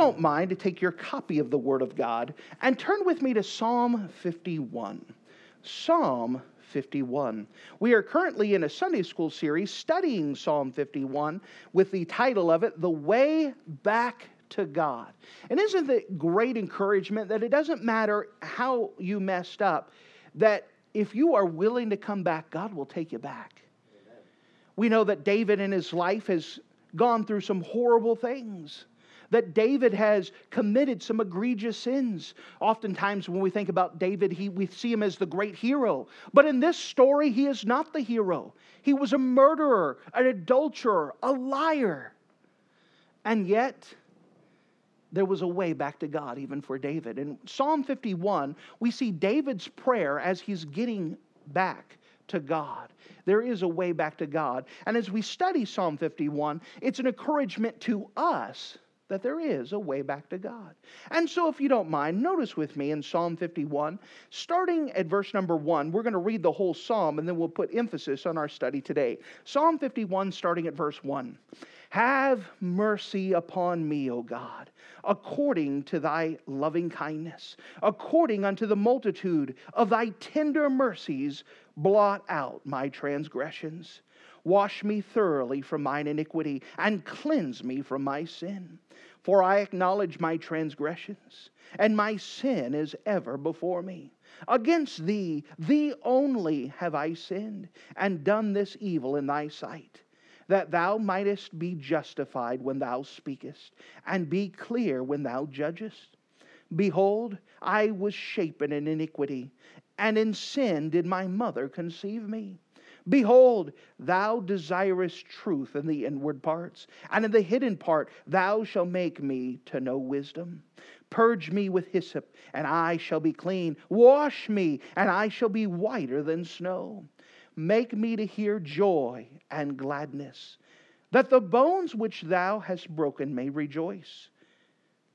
Don't mind to take your copy of the Word of God and turn with me to Psalm 51. Psalm 51. We are currently in a Sunday school series studying Psalm 51 with the title of it, The Way Back to God. And isn't it great encouragement that it doesn't matter how you messed up, that if you are willing to come back, God will take you back. Amen. We know that David in his life has gone through some horrible things that David has committed some egregious sins. Oftentimes, when we think about David, he, we see him as the great hero. But in this story, he is not the hero. He was a murderer, an adulterer, a liar. And yet, there was a way back to God even for David. In Psalm 51, we see David's prayer as he's getting back to God. There is a way back to God. And as we study Psalm 51, it's an encouragement to us that there is a way back to God. And so, if you don't mind, notice with me in Psalm 51, starting at verse number one, we're going to read the whole psalm and then we'll put emphasis on our study today. Psalm 51, starting at verse 1. Have mercy upon me, O God, according to thy loving kindness, according unto the multitude of thy tender mercies, blot out my transgressions. Wash me thoroughly from mine iniquity and cleanse me from my sin. For I acknowledge my transgressions, and my sin is ever before me. Against thee, thee only have I sinned, and done this evil in thy sight, that thou mightest be justified when thou speakest, and be clear when thou judgest. Behold, I was shapen in iniquity, and in sin did my mother conceive me. Behold, thou desirest truth in the inward parts, and in the hidden part thou shalt make me to know wisdom. Purge me with hyssop, and I shall be clean. Wash me, and I shall be whiter than snow. Make me to hear joy and gladness, that the bones which thou hast broken may rejoice.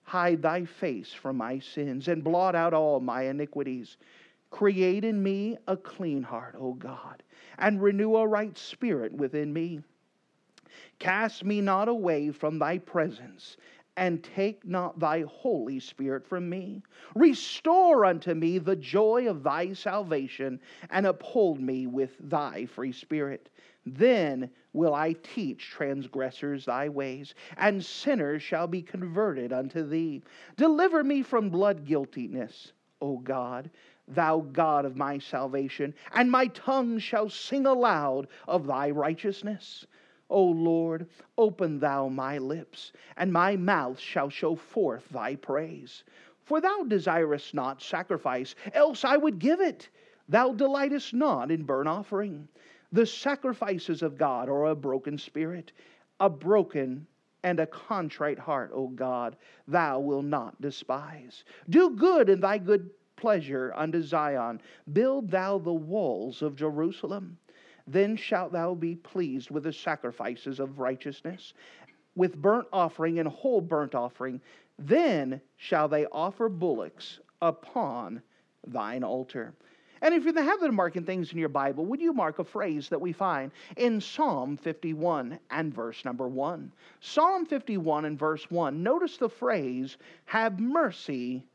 Hide thy face from my sins, and blot out all my iniquities. Create in me a clean heart, O God and renew a right spirit within me. Cast me not away from thy presence, and take not thy Holy Spirit from me. Restore unto me the joy of thy salvation, and uphold me with thy free spirit. Then will I teach transgressors thy ways, and sinners shall be converted unto thee. Deliver me from blood guiltiness, O God thou God of my salvation, and my tongue shall sing aloud of thy righteousness. O Lord, open thou my lips, and my mouth shall show forth thy praise. For thou desirest not sacrifice, else I would give it. Thou delightest not in burnt offering. The sacrifices of God are a broken spirit, a broken and a contrite heart, O God, thou wilt not despise. Do good in thy good pleasure unto Zion. Build thou the walls of Jerusalem. Then shalt thou be pleased with the sacrifices of righteousness, with burnt offering and whole burnt offering. Then shall they offer bullocks upon thine altar. And if you have the habit of marking things in your Bible, would you mark a phrase that we find in Psalm 51 and verse number 1? Psalm 51 and verse 1. Notice the phrase, Have mercy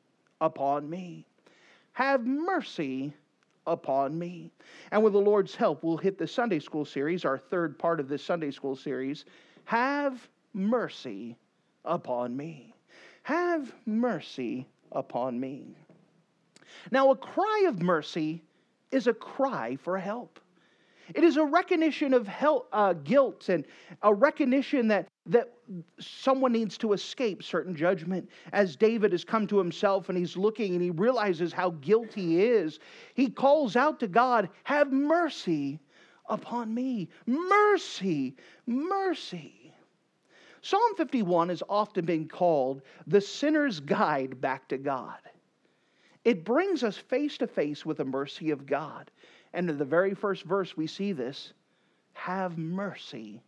upon me. Have mercy upon me. And with the Lord's help, we'll hit the Sunday school series, our third part of this Sunday school series. Have mercy upon me. Have mercy upon me. Now, a cry of mercy is a cry for help. It is a recognition of help, uh, guilt and a recognition that, that someone needs to escape certain judgment. As David has come to himself and he's looking and he realizes how guilty he is, he calls out to God, Have mercy upon me. Mercy, mercy. Psalm 51 has often been called the sinner's guide back to God. It brings us face to face with the mercy of God. And in the very first verse, we see this Have mercy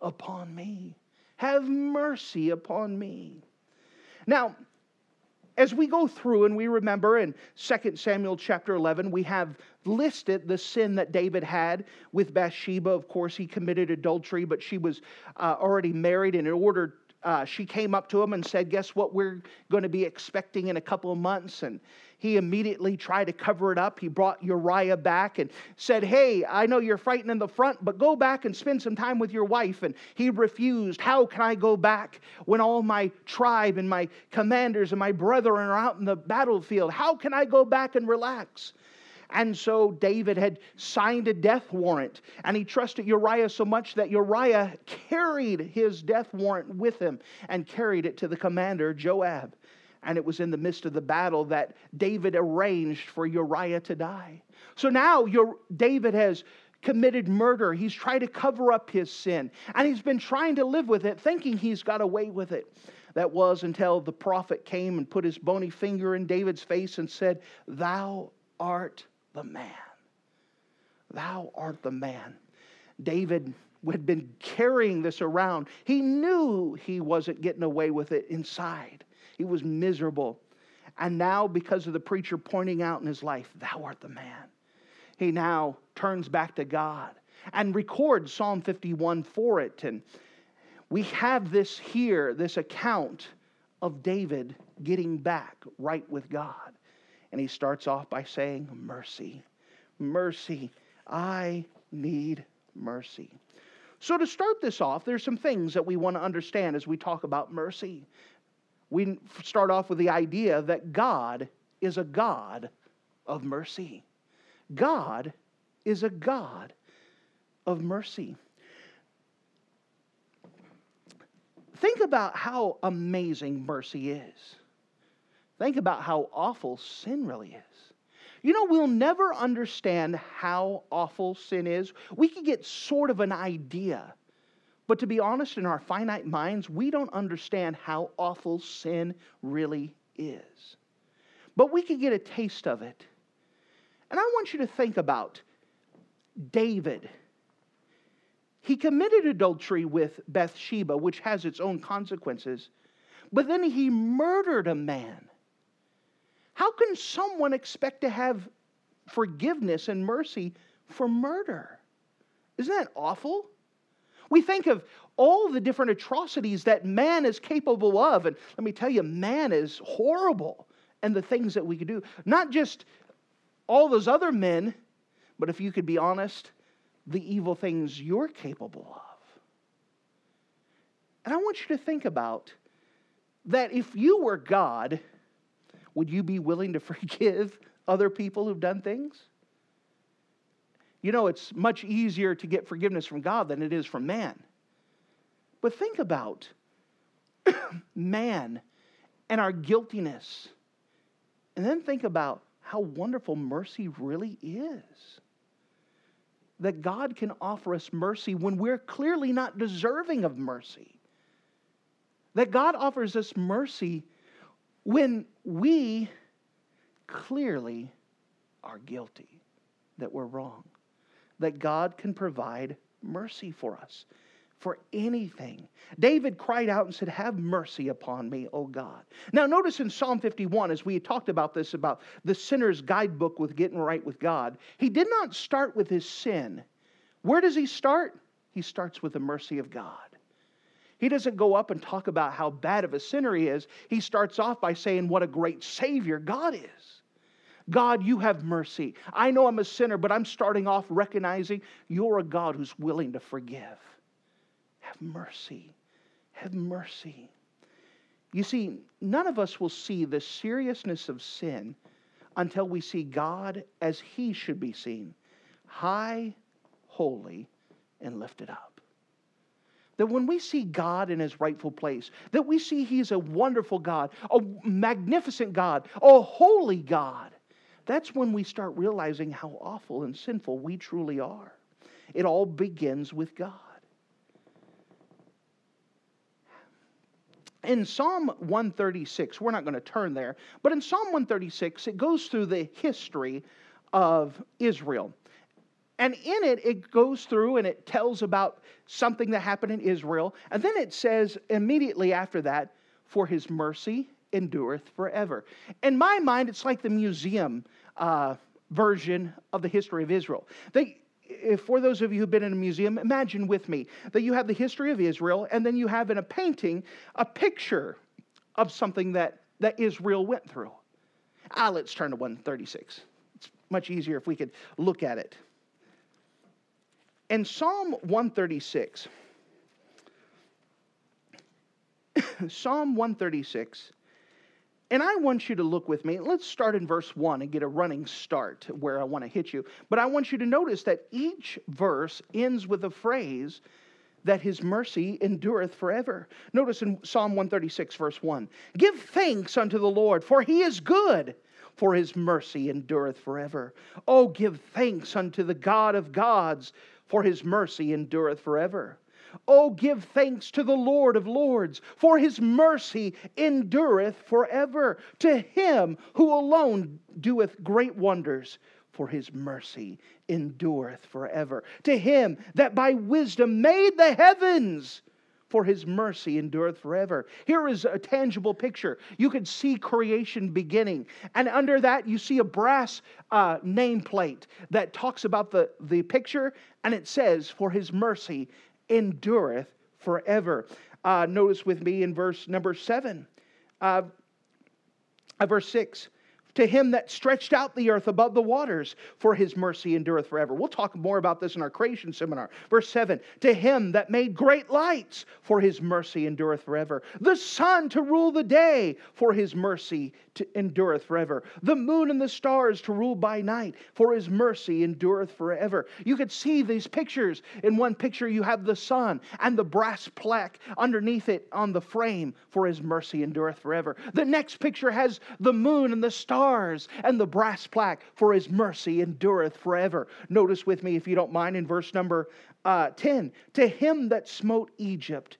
upon me. Have mercy upon me. Now, as we go through and we remember in 2 Samuel chapter 11, we have listed the sin that David had with Bathsheba. Of course, he committed adultery, but she was uh, already married, and in order uh, she came up to him and said, Guess what? We're going to be expecting in a couple of months. And he immediately tried to cover it up. He brought Uriah back and said, Hey, I know you're frightened in the front, but go back and spend some time with your wife. And he refused. How can I go back when all my tribe and my commanders and my brethren are out in the battlefield? How can I go back and relax? And so David had signed a death warrant, and he trusted Uriah so much that Uriah carried his death warrant with him and carried it to the commander, Joab. And it was in the midst of the battle that David arranged for Uriah to die. So now David has committed murder. He's tried to cover up his sin, and he's been trying to live with it, thinking he's got away with it. That was until the prophet came and put his bony finger in David's face and said, Thou art the man. Thou art the man. David had been carrying this around. He knew he wasn't getting away with it inside. He was miserable. And now, because of the preacher pointing out in his life, Thou art the man, he now turns back to God and records Psalm 51 for it. And we have this here, this account of David getting back right with God. And he starts off by saying, Mercy, mercy. I need mercy. So, to start this off, there's some things that we want to understand as we talk about mercy. We start off with the idea that God is a God of mercy. God is a God of mercy. Think about how amazing mercy is. Think about how awful sin really is. You know, we'll never understand how awful sin is. We can get sort of an idea. But to be honest, in our finite minds, we don't understand how awful sin really is. But we can get a taste of it. And I want you to think about David. He committed adultery with Bathsheba, which has its own consequences, but then he murdered a man. Can someone expect to have forgiveness and mercy for murder? Isn't that awful? We think of all the different atrocities that man is capable of. And let me tell you, man is horrible and the things that we could do. Not just all those other men, but if you could be honest, the evil things you're capable of. And I want you to think about that if you were God, would you be willing to forgive other people who've done things? You know, it's much easier to get forgiveness from God than it is from man. But think about man and our guiltiness. And then think about how wonderful mercy really is. That God can offer us mercy when we're clearly not deserving of mercy. That God offers us mercy when we clearly are guilty, that we're wrong, that God can provide mercy for us for anything. David cried out and said, Have mercy upon me, O God. Now, notice in Psalm 51, as we talked about this, about the sinner's guidebook with getting right with God, he did not start with his sin. Where does he start? He starts with the mercy of God. He doesn't go up and talk about how bad of a sinner he is. He starts off by saying, What a great Savior God is. God, you have mercy. I know I'm a sinner, but I'm starting off recognizing you're a God who's willing to forgive. Have mercy. Have mercy. You see, none of us will see the seriousness of sin until we see God as He should be seen high, holy, and lifted up that when we see God in his rightful place, that we see he's a wonderful God, a magnificent God, a holy God, that's when we start realizing how awful and sinful we truly are. It all begins with God. in Psalm 136, we're not going to turn there, but in Psalm 136, it goes through the history of Israel. And in it, it goes through and it tells about something that happened in Israel. And then it says immediately after that, for his mercy endureth forever. In my mind, it's like the museum uh, version of the history of Israel. They, for those of you who've been in a museum, imagine with me that you have the history of Israel, and then you have in a painting a picture of something that, that Israel went through. Ah, let's turn to 136. It's much easier if we could look at it. In Psalm 136, Psalm 136 and I want you to look with me. Let's start in verse 1 and get a running start where I want to hit you. But I want you to notice that each verse ends with a phrase that his mercy endureth forever. Notice in Psalm 136, verse 1 Give thanks unto the Lord, for he is good, for his mercy endureth forever. Oh, give thanks unto the God of gods, for his mercy endureth forever. Oh, give thanks to the Lord of Lords, for his mercy endureth forever. To him who alone doeth great wonders, for his mercy endureth forever. To him that by wisdom made the heavens, for his mercy endureth forever. Here is a tangible picture. You can see creation beginning, and under that, you see a brass uh, nameplate that talks about the, the picture, and it says, For his mercy endureth forever. Uh, notice with me in verse number seven, uh, uh, verse six to him that stretched out the earth above the waters, for his mercy endureth forever. We'll talk more about this in our creation seminar. Verse 7 To him that made great lights, for his mercy endureth forever. The sun to rule the day, for his mercy endureth forever. The moon and the stars to rule by night, for his mercy endureth forever. You could see these pictures. In one picture, you have the sun and the brass plaque underneath it on the frame, for his mercy endureth forever. The next picture has the moon and the stars stars and the brass plaque, for his mercy endureth forever. Notice with me, if you don't mind, in verse number uh, 10 To him that smote Egypt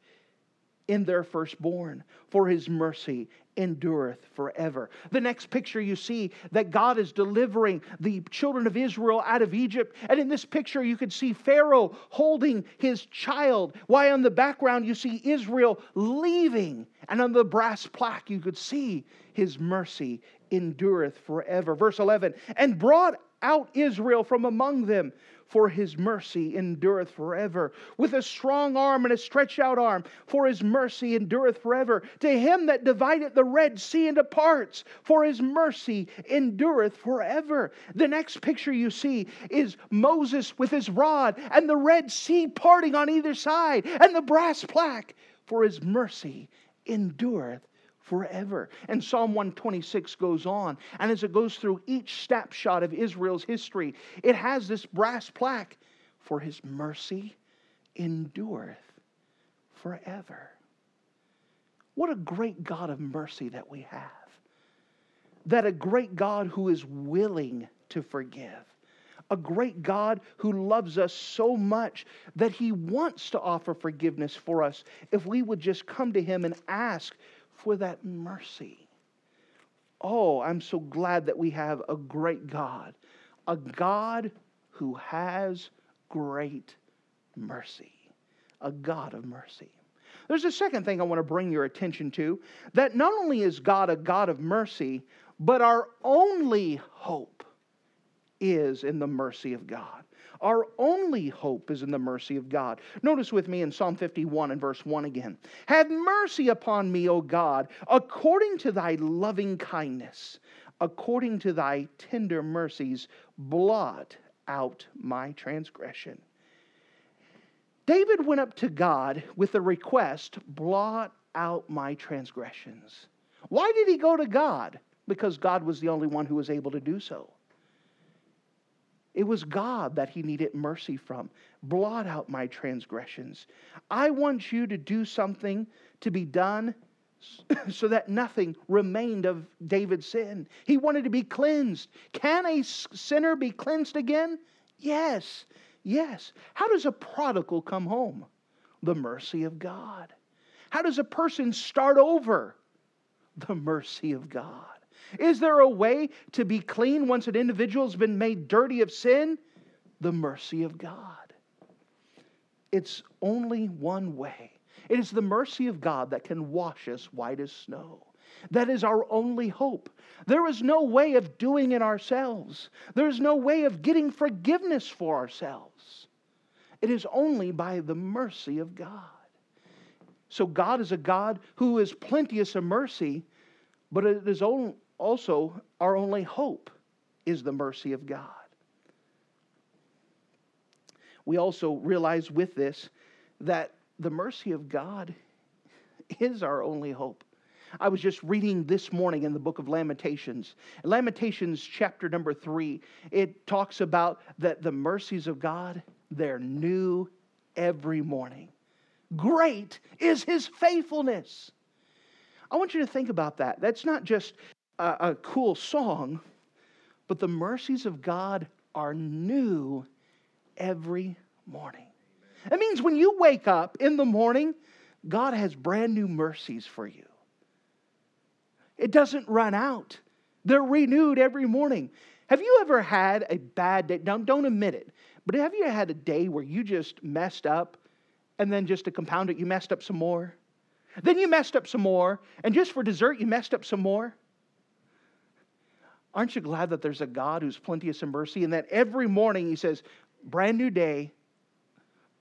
in their firstborn, for his mercy endureth forever. The next picture you see that God is delivering the children of Israel out of Egypt. And in this picture, you can see Pharaoh holding his child. Why, on the background, you see Israel leaving. And on the brass plaque, you could see his mercy endureth forever. Verse 11, and brought out Israel from among them, for his mercy endureth forever. With a strong arm and a stretched out arm, for his mercy endureth forever. To him that divided the Red Sea into parts, for his mercy endureth forever. The next picture you see is Moses with his rod and the Red Sea parting on either side, and the brass plaque, for his mercy endureth forever. And Psalm 126 goes on. And as it goes through each snapshot of Israel's history, it has this brass plaque For his mercy endureth forever. What a great God of mercy that we have. That a great God who is willing to forgive. A great God who loves us so much that he wants to offer forgiveness for us if we would just come to him and ask for that mercy. Oh, I'm so glad that we have a great God, a God who has great mercy, a God of mercy. There's a second thing I want to bring your attention to that not only is God a God of mercy, but our only hope is in the mercy of God. Our only hope is in the mercy of God. Notice with me in Psalm 51 and verse 1 again. Have mercy upon me, O God, according to thy loving kindness, according to thy tender mercies, blot out my transgression. David went up to God with a request blot out my transgressions. Why did he go to God? Because God was the only one who was able to do so. It was God that he needed mercy from. Blot out my transgressions. I want you to do something to be done so that nothing remained of David's sin. He wanted to be cleansed. Can a sinner be cleansed again? Yes, yes. How does a prodigal come home? The mercy of God. How does a person start over? The mercy of God. Is there a way to be clean once an individual has been made dirty of sin? The mercy of God. It's only one way. It is the mercy of God that can wash us white as snow. That is our only hope. There is no way of doing it ourselves. There is no way of getting forgiveness for ourselves. It is only by the mercy of God. So God is a God who is plenteous of mercy, but it is also our only hope is the mercy of God. We also realize with this that the mercy of God is our only hope. I was just reading this morning in the book of Lamentations. Lamentations chapter number 3, it talks about that the mercies of God, they're new every morning. Great is his faithfulness. I want you to think about that. That's not just a, a cool song, but the mercies of God are new every morning. It means when you wake up in the morning, God has brand new mercies for you. It doesn't run out, they're renewed every morning. Have you ever had a bad day? Don't, don't admit it, but have you had a day where you just messed up and then just to compound it, you messed up some more? Then you messed up some more, and just for dessert, you messed up some more? Aren't you glad that there's a God who's plenteous in mercy and that every morning He says, brand new day,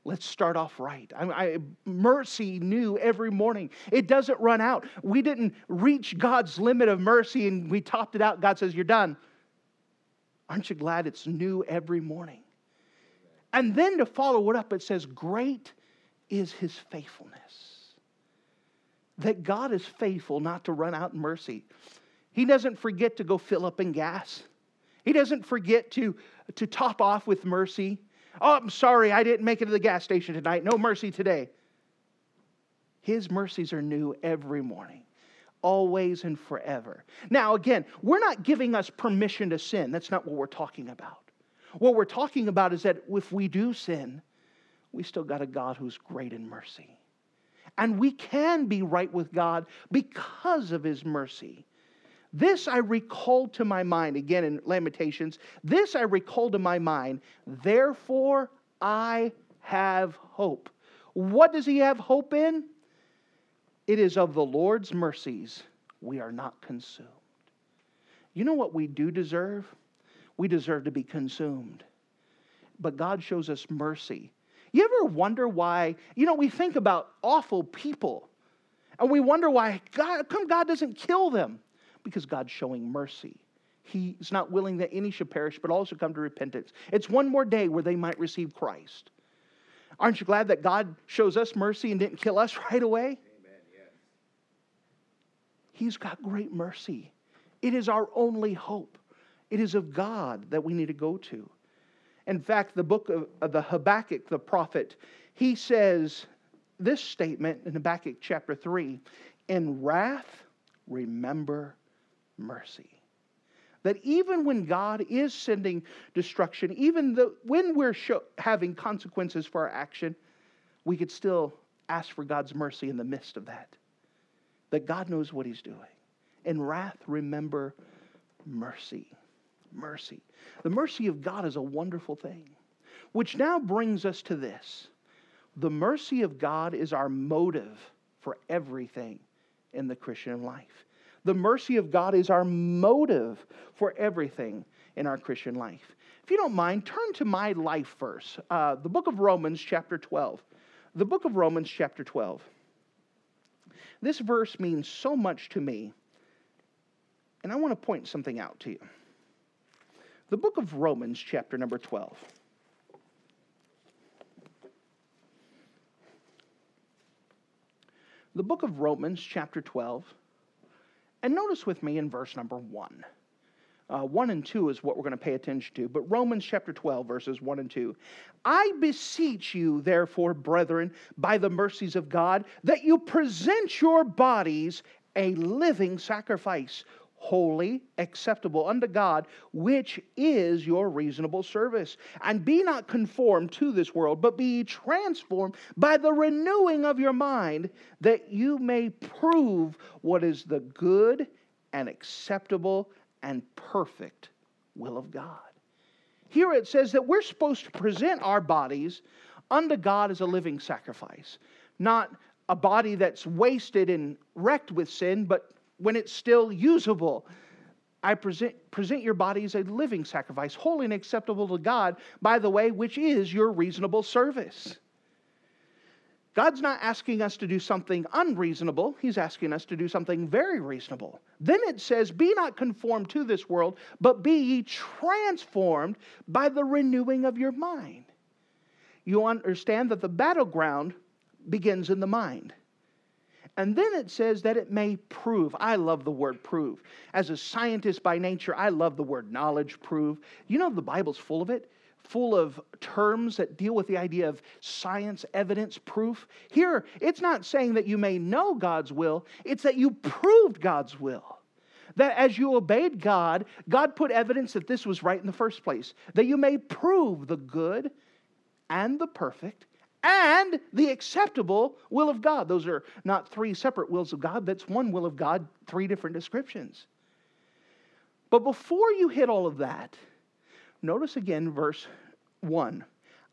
Let's start off right. I, I, mercy new every morning. It doesn't run out. We didn't reach God's limit of mercy and we topped it out. God says, You're done. Aren't you glad it's new every morning? And then to follow it up, it says, Great is his faithfulness. That God is faithful not to run out in mercy. He doesn't forget to go fill up in gas, He doesn't forget to, to top off with mercy. Oh, I'm sorry, I didn't make it to the gas station tonight. No mercy today. His mercies are new every morning, always and forever. Now, again, we're not giving us permission to sin. That's not what we're talking about. What we're talking about is that if we do sin, we still got a God who's great in mercy. And we can be right with God because of his mercy. This I recalled to my mind, again in Lamentations, this I recalled to my mind, therefore I have hope. What does he have hope in? It is of the Lord's mercies we are not consumed. You know what we do deserve? We deserve to be consumed. But God shows us mercy. You ever wonder why? You know, we think about awful people and we wonder why God, come God doesn't kill them because God's showing mercy. He's not willing that any should perish, but also come to repentance. It's one more day where they might receive Christ. Aren't you glad that God shows us mercy and didn't kill us right away? Amen, He's got great mercy. It is our only hope. It is of God that we need to go to. In fact, the book of, of the Habakkuk, the prophet, he says this statement in Habakkuk chapter 3 In wrath, remember mercy. That even when God is sending destruction, even the, when we're show, having consequences for our action, we could still ask for God's mercy in the midst of that. That God knows what He's doing. In wrath, remember mercy. Mercy. The mercy of God is a wonderful thing, which now brings us to this. The mercy of God is our motive for everything in the Christian life. The mercy of God is our motive for everything in our Christian life. If you don't mind, turn to my life verse, uh, the book of Romans, chapter 12. The book of Romans, chapter 12. This verse means so much to me, and I want to point something out to you. The book of Romans, chapter number 12. The book of Romans, chapter 12 and notice with me in verse number 1. Uh, 1 and 2 is what we're going to pay attention to, but Romans chapter 12, verses 1 and 2. I beseech you, therefore, brethren, by the mercies of God, that you present your bodies a living sacrifice, holy, acceptable unto God, which is your reasonable service. And be not conformed to this world, but be transformed by the renewing of your mind, that you may prove what is the good and acceptable and perfect will of God. Here it says that we're supposed to present our bodies unto God as a living sacrifice, not a body that's wasted and wrecked with sin, but when it's still usable. I present, present your body as a living sacrifice, holy and acceptable to God, by the way, which is your reasonable service. God's not asking us to do something unreasonable. He's asking us to do something very reasonable. Then it says, Be not conformed to this world, but be ye transformed by the renewing of your mind. You understand that the battleground begins in the mind. And then it says that it may prove. I love the word prove. As a scientist by nature, I love the word knowledge, prove. You know, the Bible's full of it, full of terms that deal with the idea of science, evidence, proof. Here, it's not saying that you may know God's will, it's that you proved God's will. That as you obeyed God, God put evidence that this was right in the first place, that you may prove the good and the perfect and the acceptable will of God. Those are not three separate wills of God, that's one will of God, three different descriptions. But before you hit all of that, notice again verse 1.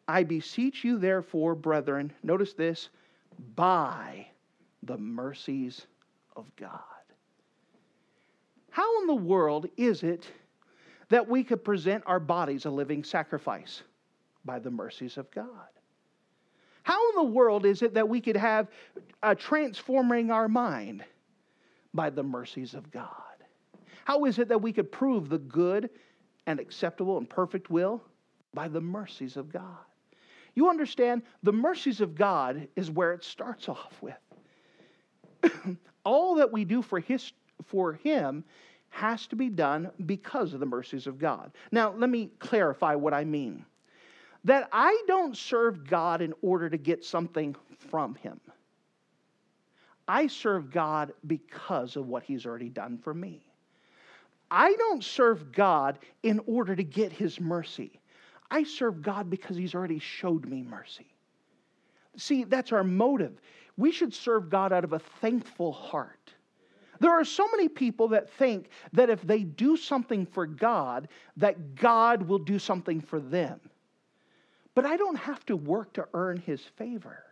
I beseech you, therefore, brethren, notice this, by the mercies of God. How in the world is it that we could present our bodies a living sacrifice? By the mercies of God. How in the world is it that we could have a transforming our mind? By the mercies of God. How is it that we could prove the good and acceptable and perfect will? By the mercies of God. You understand, the mercies of God is where it starts off with. All that we do for, his, for Him has to be done because of the mercies of God. Now, let me clarify what I mean that I don't serve God in order to get something from Him. I serve God because of what He's already done for me. I don't serve God in order to get His mercy. I serve God because He's already showed me mercy. See, that's our motive. We should serve God out of a thankful heart. There are so many people that think that if they do something for God, that God will do something for them. But I don't have to work to earn his favor.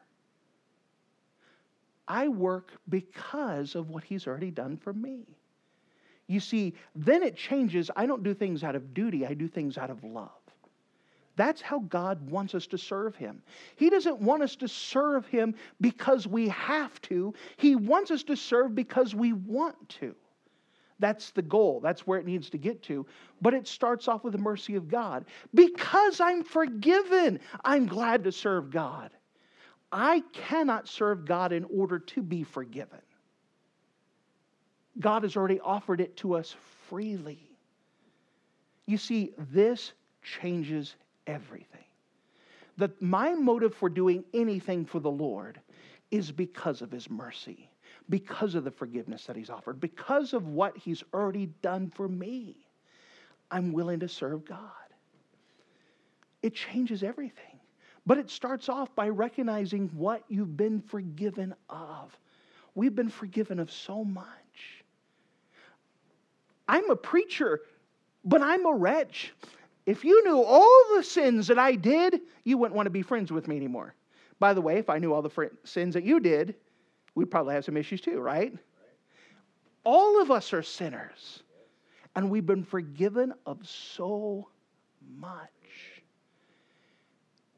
I work because of what he's already done for me. You see, then it changes. I don't do things out of duty, I do things out of love. That's how God wants us to serve Him. He doesn't want us to serve Him because we have to, He wants us to serve because we want to. That's the goal. That's where it needs to get to. But it starts off with the mercy of God. Because I'm forgiven, I'm glad to serve God. I cannot serve God in order to be forgiven. God has already offered it to us freely. You see, this changes everything. That my motive for doing anything for the Lord is because of His mercy because of the forgiveness that He's offered, because of what He's already done for me. I'm willing to serve God. It changes everything. But it starts off by recognizing what you've been forgiven of. We've been forgiven of so much. I'm a preacher, but I'm a wretch. If you knew all the sins that I did, you wouldn't want to be friends with me anymore. By the way, if I knew all the fr- sins that you did, we'd probably have some issues too, right? All of us are sinners. And we've been forgiven of so much.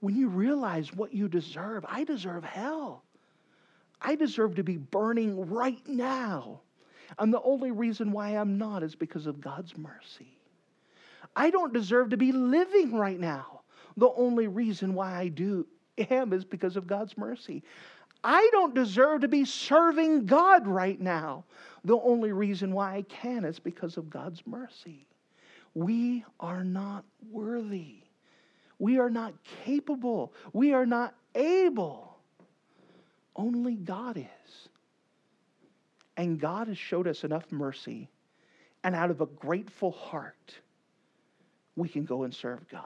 When you realize what you deserve, I deserve hell. I deserve to be burning right now. And the only reason why I'm not is because of God's mercy. I don't deserve to be living right now. The only reason why I do am is because of God's mercy. I don't deserve to be serving God right now. The only reason why I can is because of God's mercy. We are not worthy. We are not capable. We are not able. Only God is. And God has showed us enough mercy And out of a grateful heart, we can go and serve God.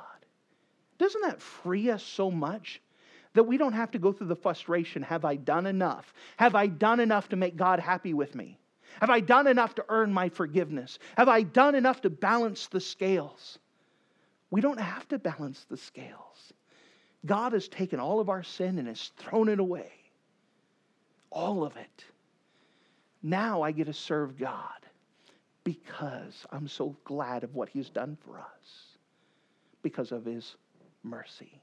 Doesn't that free us so much? That we don't have to go through the frustration have I done enough? Have I done enough to make God happy with me? Have I done enough to earn my forgiveness? Have I done enough to balance the scales? We don't have to balance the scales. God has taken all of our sin and has thrown it away. All of it. Now I get to serve God because I'm so glad of what He's done for us because of His mercy.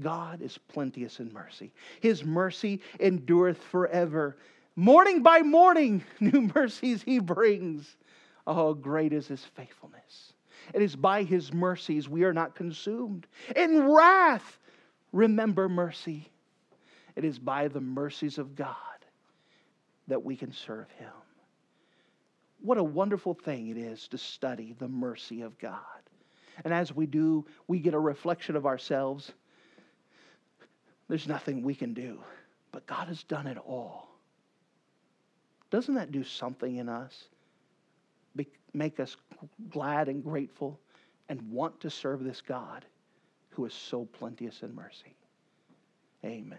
God is plenteous in mercy. His mercy endureth forever. Morning by morning, new mercies He brings. Oh, great is His faithfulness. It is by His mercies we are not consumed. In wrath, remember mercy. It is by the mercies of God that we can serve Him. What a wonderful thing it is to study the mercy of God. And as we do, we get a reflection of ourselves. There's nothing we can do, but God has done it all. Doesn't that do something in us? Be- make us glad and grateful and want to serve this God who is so plenteous in mercy. Amen.